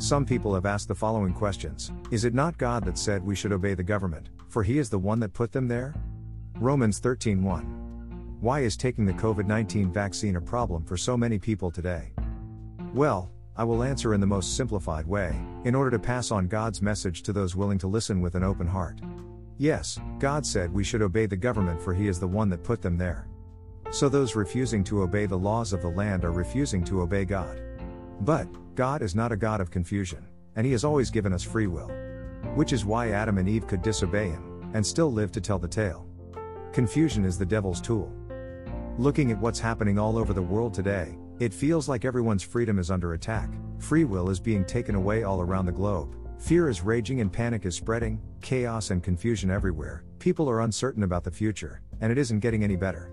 Some people have asked the following questions Is it not God that said we should obey the government, for he is the one that put them there? Romans 13:1. Why is taking the COVID 19 vaccine a problem for so many people today? Well, I will answer in the most simplified way, in order to pass on God's message to those willing to listen with an open heart. Yes, God said we should obey the government for he is the one that put them there. So those refusing to obey the laws of the land are refusing to obey God. But, God is not a God of confusion, and He has always given us free will. Which is why Adam and Eve could disobey Him, and still live to tell the tale. Confusion is the devil's tool. Looking at what's happening all over the world today, it feels like everyone's freedom is under attack, free will is being taken away all around the globe, fear is raging and panic is spreading, chaos and confusion everywhere, people are uncertain about the future, and it isn't getting any better.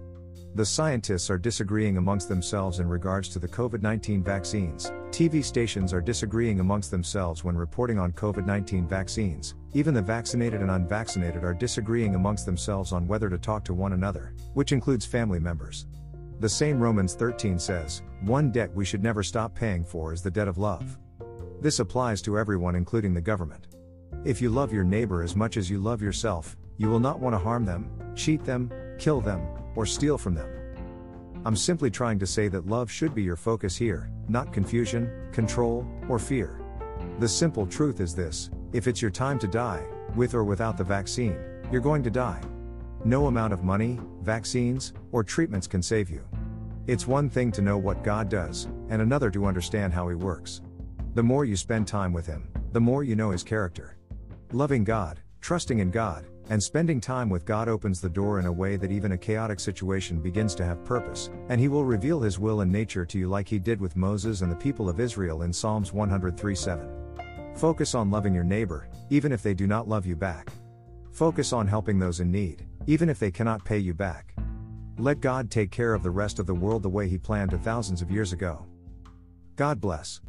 The scientists are disagreeing amongst themselves in regards to the COVID 19 vaccines. TV stations are disagreeing amongst themselves when reporting on COVID 19 vaccines. Even the vaccinated and unvaccinated are disagreeing amongst themselves on whether to talk to one another, which includes family members. The same Romans 13 says, One debt we should never stop paying for is the debt of love. This applies to everyone, including the government. If you love your neighbor as much as you love yourself, you will not want to harm them, cheat them, kill them, or steal from them. I'm simply trying to say that love should be your focus here, not confusion, control, or fear. The simple truth is this if it's your time to die, with or without the vaccine, you're going to die. No amount of money, vaccines, or treatments can save you. It's one thing to know what God does, and another to understand how He works. The more you spend time with Him, the more you know His character. Loving God, trusting in God, and spending time with God opens the door in a way that even a chaotic situation begins to have purpose, and He will reveal His will and nature to you like He did with Moses and the people of Israel in Psalms 103 7. Focus on loving your neighbor, even if they do not love you back. Focus on helping those in need, even if they cannot pay you back. Let God take care of the rest of the world the way He planned to thousands of years ago. God bless.